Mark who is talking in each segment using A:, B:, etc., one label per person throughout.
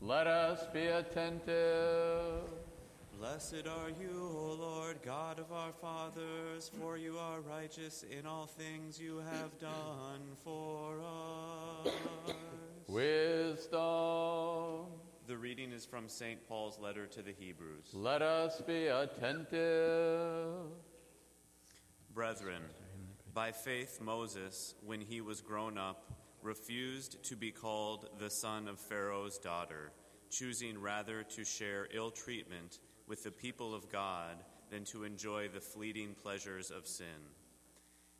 A: Let us be attentive.
B: Blessed are you, O Lord, God of our fathers, for you are righteous in all things you have done for us.
A: Wisdom.
B: The reading is from St. Paul's letter to the Hebrews.
A: Let us be attentive.
B: Brethren, by faith Moses, when he was grown up, refused to be called the son of Pharaoh's daughter, choosing rather to share ill treatment with the people of God than to enjoy the fleeting pleasures of sin.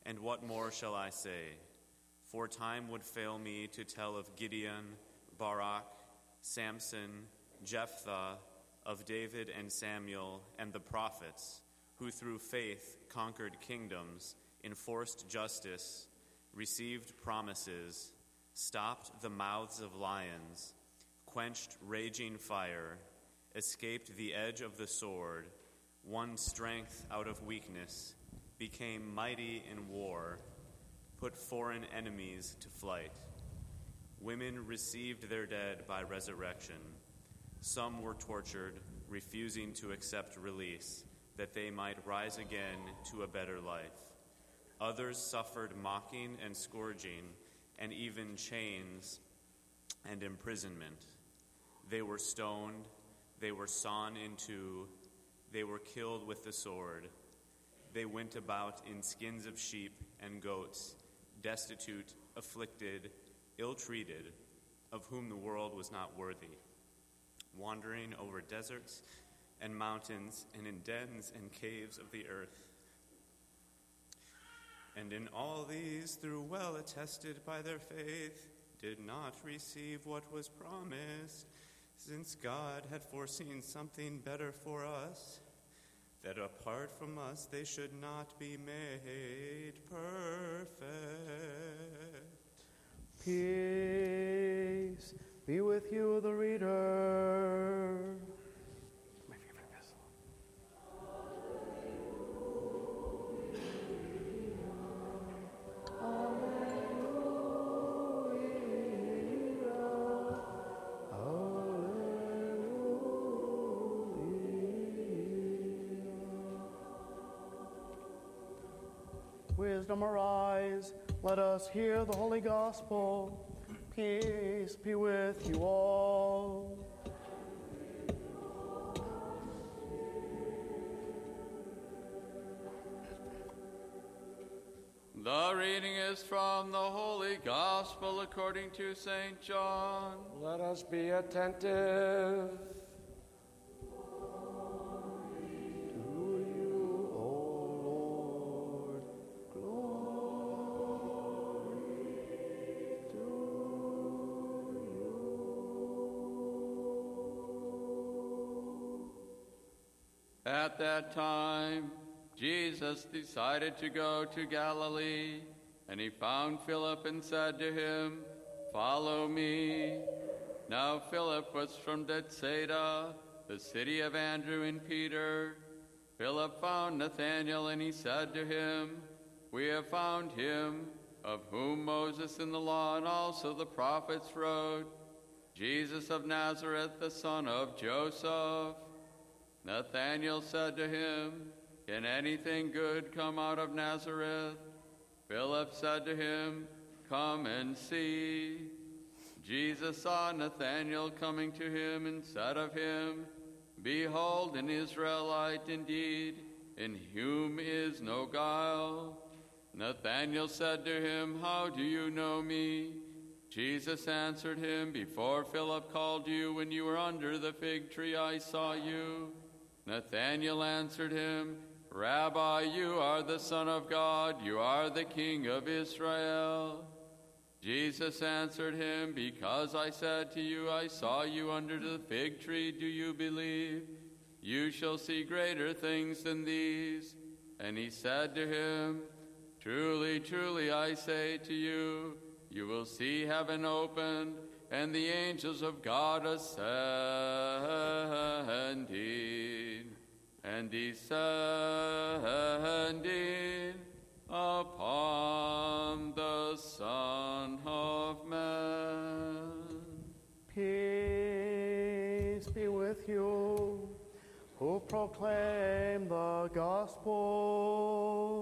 B: And what more shall I say? For time would fail me to tell of Gideon, Barak, Samson, Jephthah, of David and Samuel, and the prophets, who through faith conquered kingdoms, enforced justice, received promises, stopped the mouths of lions, quenched raging fire, escaped the edge of the sword, won strength out of weakness, became mighty in war, put foreign enemies to flight. Women received their dead by resurrection. Some were tortured, refusing to accept release, that they might rise again to a better life. Others suffered mocking and scourging, and even chains and imprisonment. They were stoned, they were sawn in two, they were killed with the sword. They went about in skins of sheep and goats, destitute, afflicted, ill treated, of whom the world was not worthy, wandering over deserts and mountains and in dens and caves of the earth. And in all these, through well attested by their faith, did not receive what was promised, since God had foreseen something better for us, that apart from us they should not be made perfect.
C: Peace be with you, the reader. Wisdom arise, let us hear the holy gospel. Peace be with you all.
A: The reading is from the Holy Gospel according to St. John.
D: Let us be attentive.
A: At that time, Jesus decided to go to Galilee, and he found Philip and said to him, Follow me. Now Philip was from Bethsaida, the city of Andrew and Peter. Philip found Nathanael, and he said to him, We have found him, of whom Moses in the law and also the prophets wrote, Jesus of Nazareth, the son of Joseph. Nathanael said to him, Can anything good come out of Nazareth? Philip said to him, Come and see. Jesus saw Nathanael coming to him and said of him, Behold, an Israelite indeed, in whom is no guile. Nathanael said to him, How do you know me? Jesus answered him, Before Philip called you, when you were under the fig tree, I saw you. Nathanael answered him, Rabbi, you are the Son of God, you are the King of Israel. Jesus answered him, Because I said to you, I saw you under the fig tree, do you believe? You shall see greater things than these. And he said to him, Truly, truly, I say to you, you will see heaven opened and the angels of God ascending and descending upon the Son of Man.
C: Peace Peace be with you who proclaim the gospel.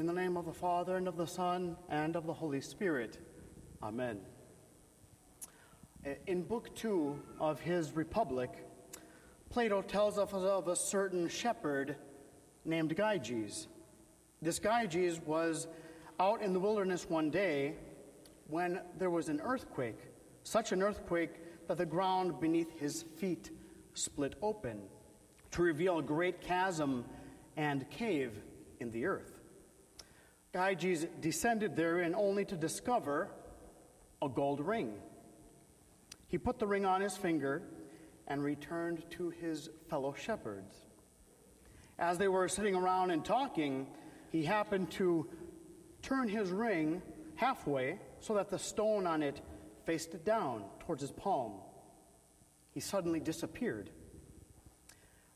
C: In the name of the Father, and of the Son, and of the Holy Spirit. Amen. Eh, in Book Two of his Republic, Plato tells us of a certain shepherd named Gyges. This Gyges was out in the wilderness one day when there was an earthquake, such an earthquake that the ground beneath his feet split open to reveal a great chasm and cave in the earth. Gyges descended therein only to discover a gold ring. He put the ring on his finger and returned to his fellow shepherds. As they were sitting around and talking, he happened to turn his ring halfway so that the stone on it faced down towards his palm. He suddenly disappeared.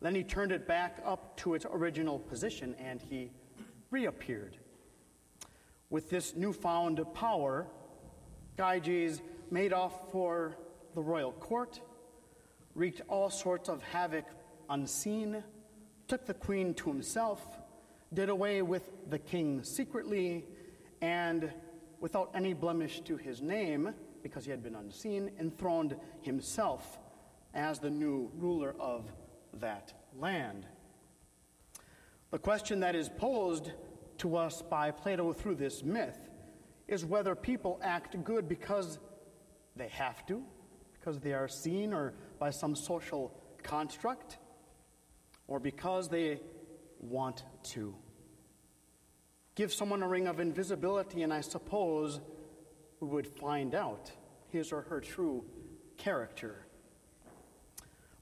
C: Then he turned it back up to its original position and he reappeared. With this newfound power, Gyges made off for the royal court, wreaked all sorts of havoc unseen, took the queen to himself, did away with the king secretly, and without any blemish to his name, because he had been unseen, enthroned himself as the new ruler of that land. The question that is posed to us by Plato through this myth is whether people act good because they have to, because they are seen, or by some social construct, or because they want to. Give someone a ring of invisibility, and I suppose we would find out his or her true character.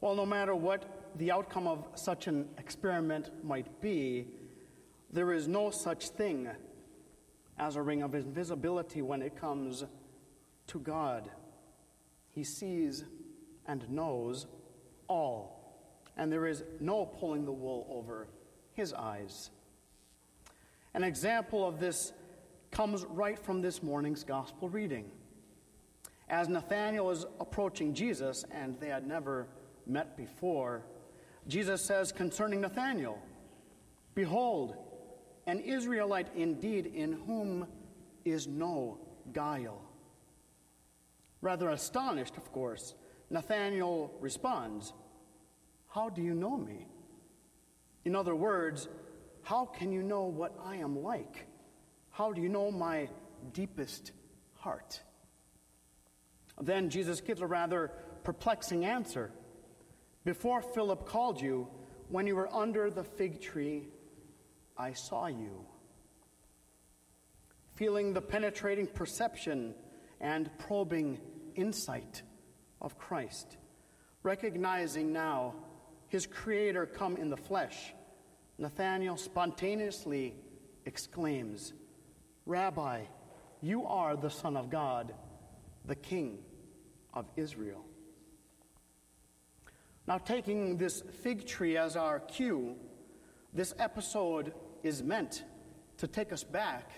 C: Well, no matter what the outcome of such an experiment might be, there is no such thing as a ring of invisibility when it comes to God. He sees and knows all, and there is no pulling the wool over his eyes. An example of this comes right from this morning's gospel reading. As Nathanael is approaching Jesus, and they had never met before, Jesus says concerning Nathanael, Behold, an Israelite indeed, in whom is no guile. Rather astonished, of course, Nathanael responds, How do you know me? In other words, how can you know what I am like? How do you know my deepest heart? Then Jesus gives a rather perplexing answer. Before Philip called you, when you were under the fig tree, I saw you. Feeling the penetrating perception and probing insight of Christ, recognizing now his Creator come in the flesh, Nathanael spontaneously exclaims, Rabbi, you are the Son of God, the King of Israel. Now, taking this fig tree as our cue, this episode is meant to take us back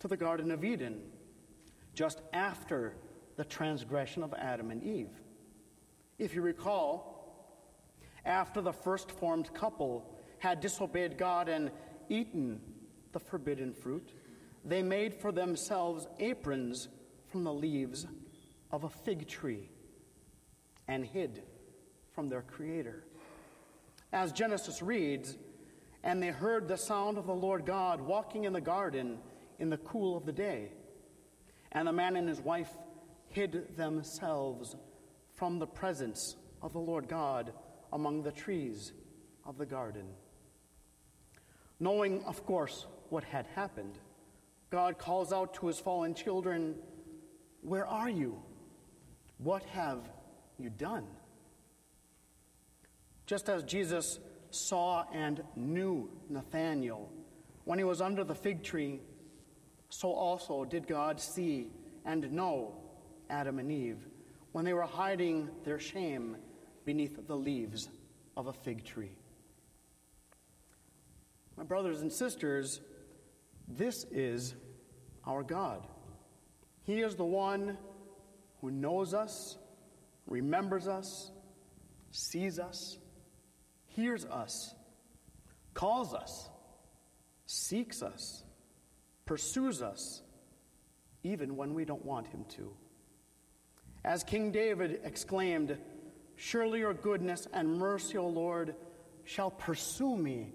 C: to the Garden of Eden, just after the transgression of Adam and Eve. If you recall, after the first formed couple had disobeyed God and eaten the forbidden fruit, they made for themselves aprons from the leaves of a fig tree and hid from their Creator. As Genesis reads, and they heard the sound of the Lord God walking in the garden in the cool of the day. And the man and his wife hid themselves from the presence of the Lord God among the trees of the garden. Knowing, of course, what had happened, God calls out to his fallen children, Where are you? What have you done? Just as Jesus saw and knew Nathanael when he was under the fig tree, so also did God see and know Adam and Eve when they were hiding their shame beneath the leaves of a fig tree. My brothers and sisters, this is our God. He is the one who knows us, remembers us, sees us, hears us, calls us, seeks us, pursues us, even when we don't want him to. As King David exclaimed, Surely your goodness and mercy, O Lord, shall pursue me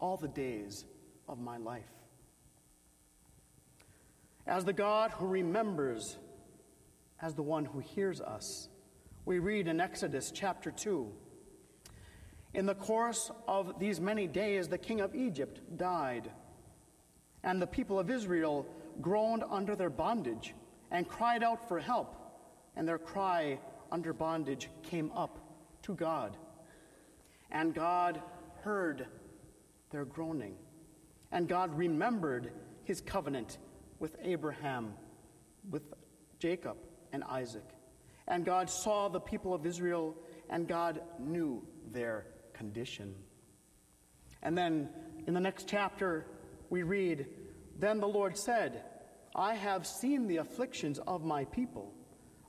C: all the days of my life. As the God who remembers, as the one who hears us, we read in Exodus chapter 2 In the course of these many days, the king of Egypt died, and the people of Israel groaned under their bondage and cried out for help, and their cry under bondage came up to God. And God heard their groaning. And God remembered his covenant with Abraham, with Jacob, and Isaac. And God saw the people of Israel, and God knew their condition. And then in the next chapter, we read Then the Lord said, I have seen the afflictions of my people.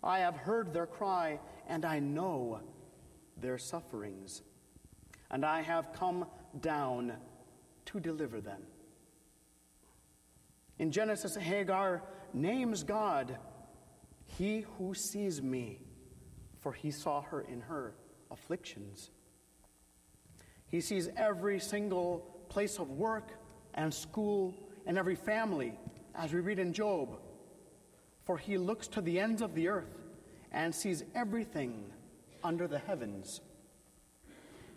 C: I have heard their cry, and I know their sufferings. And I have come down to deliver them. In Genesis, Hagar names God, He who sees me, for he saw her in her afflictions. He sees every single place of work and school and every family, as we read in Job. For he looks to the ends of the earth and sees everything under the heavens.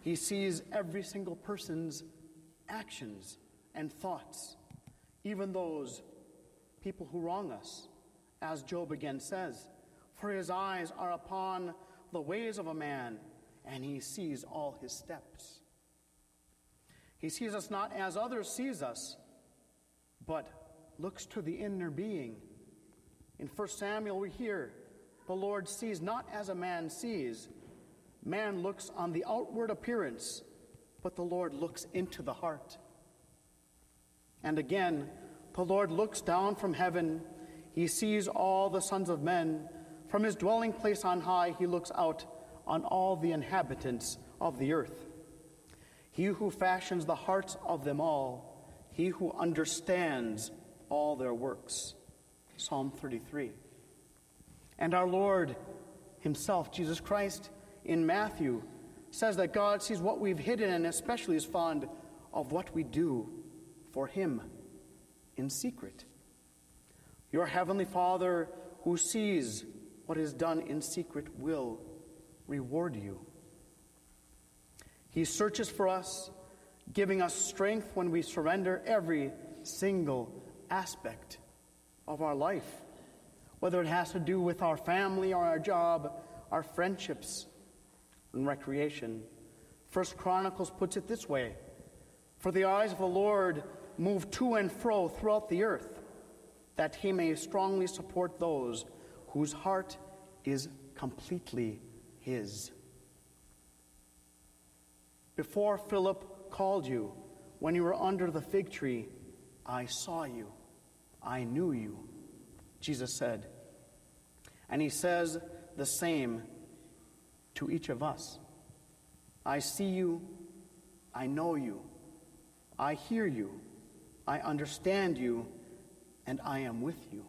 C: He sees every single person's actions and thoughts, even those people who wrong us, as Job again says. For his eyes are upon the ways of a man, and he sees all his steps. He sees us not as others sees us, but looks to the inner being. In 1 Samuel, we hear the Lord sees not as a man sees. Man looks on the outward appearance, but the Lord looks into the heart. And again, the Lord looks down from heaven. He sees all the sons of men. From his dwelling place on high, he looks out on all the inhabitants of the earth. He who fashions the hearts of them all, he who understands all their works. Psalm 33. And our Lord Himself, Jesus Christ, in Matthew, says that God sees what we've hidden and especially is fond of what we do for Him in secret. Your Heavenly Father, who sees what is done in secret, will reward you. He searches for us, giving us strength when we surrender every single aspect of our life whether it has to do with our family or our job, our friendships, and recreation. First Chronicles puts it this way For the eyes of the Lord move to and fro throughout the earth, that he may strongly support those whose heart is completely his. Before Philip called you, when you were under the fig tree, I saw you, I knew you. Jesus said. And he says the same to each of us I see you, I know you, I hear you, I understand you, and I am with you.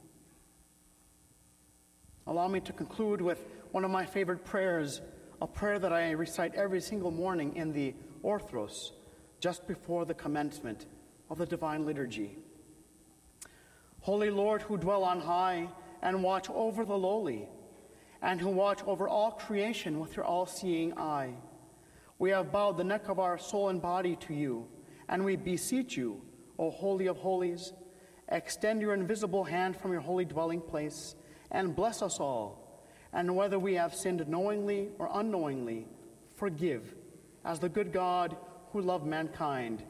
C: Allow me to conclude with one of my favorite prayers, a prayer that I recite every single morning in the Orthros, just before the commencement of the Divine Liturgy. Holy Lord, who dwell on high and watch over the lowly, and who watch over all creation with your all seeing eye, we have bowed the neck of our soul and body to you And we beseech you, O Holy of Holies, extend your invisible hand from your holy dwelling place and bless us all. And whether we have sinned knowingly or unknowingly, forgive, as the good God who loved mankind,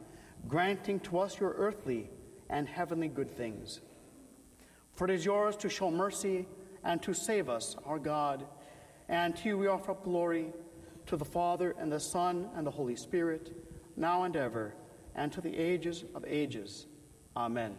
C: granting to us your earthly and heavenly good things. For it is yours to show mercy and to save us, our God. And to you we offer up glory, to the Father, and the Son, and the Holy Spirit, now and ever, and to the ages of ages. Amen.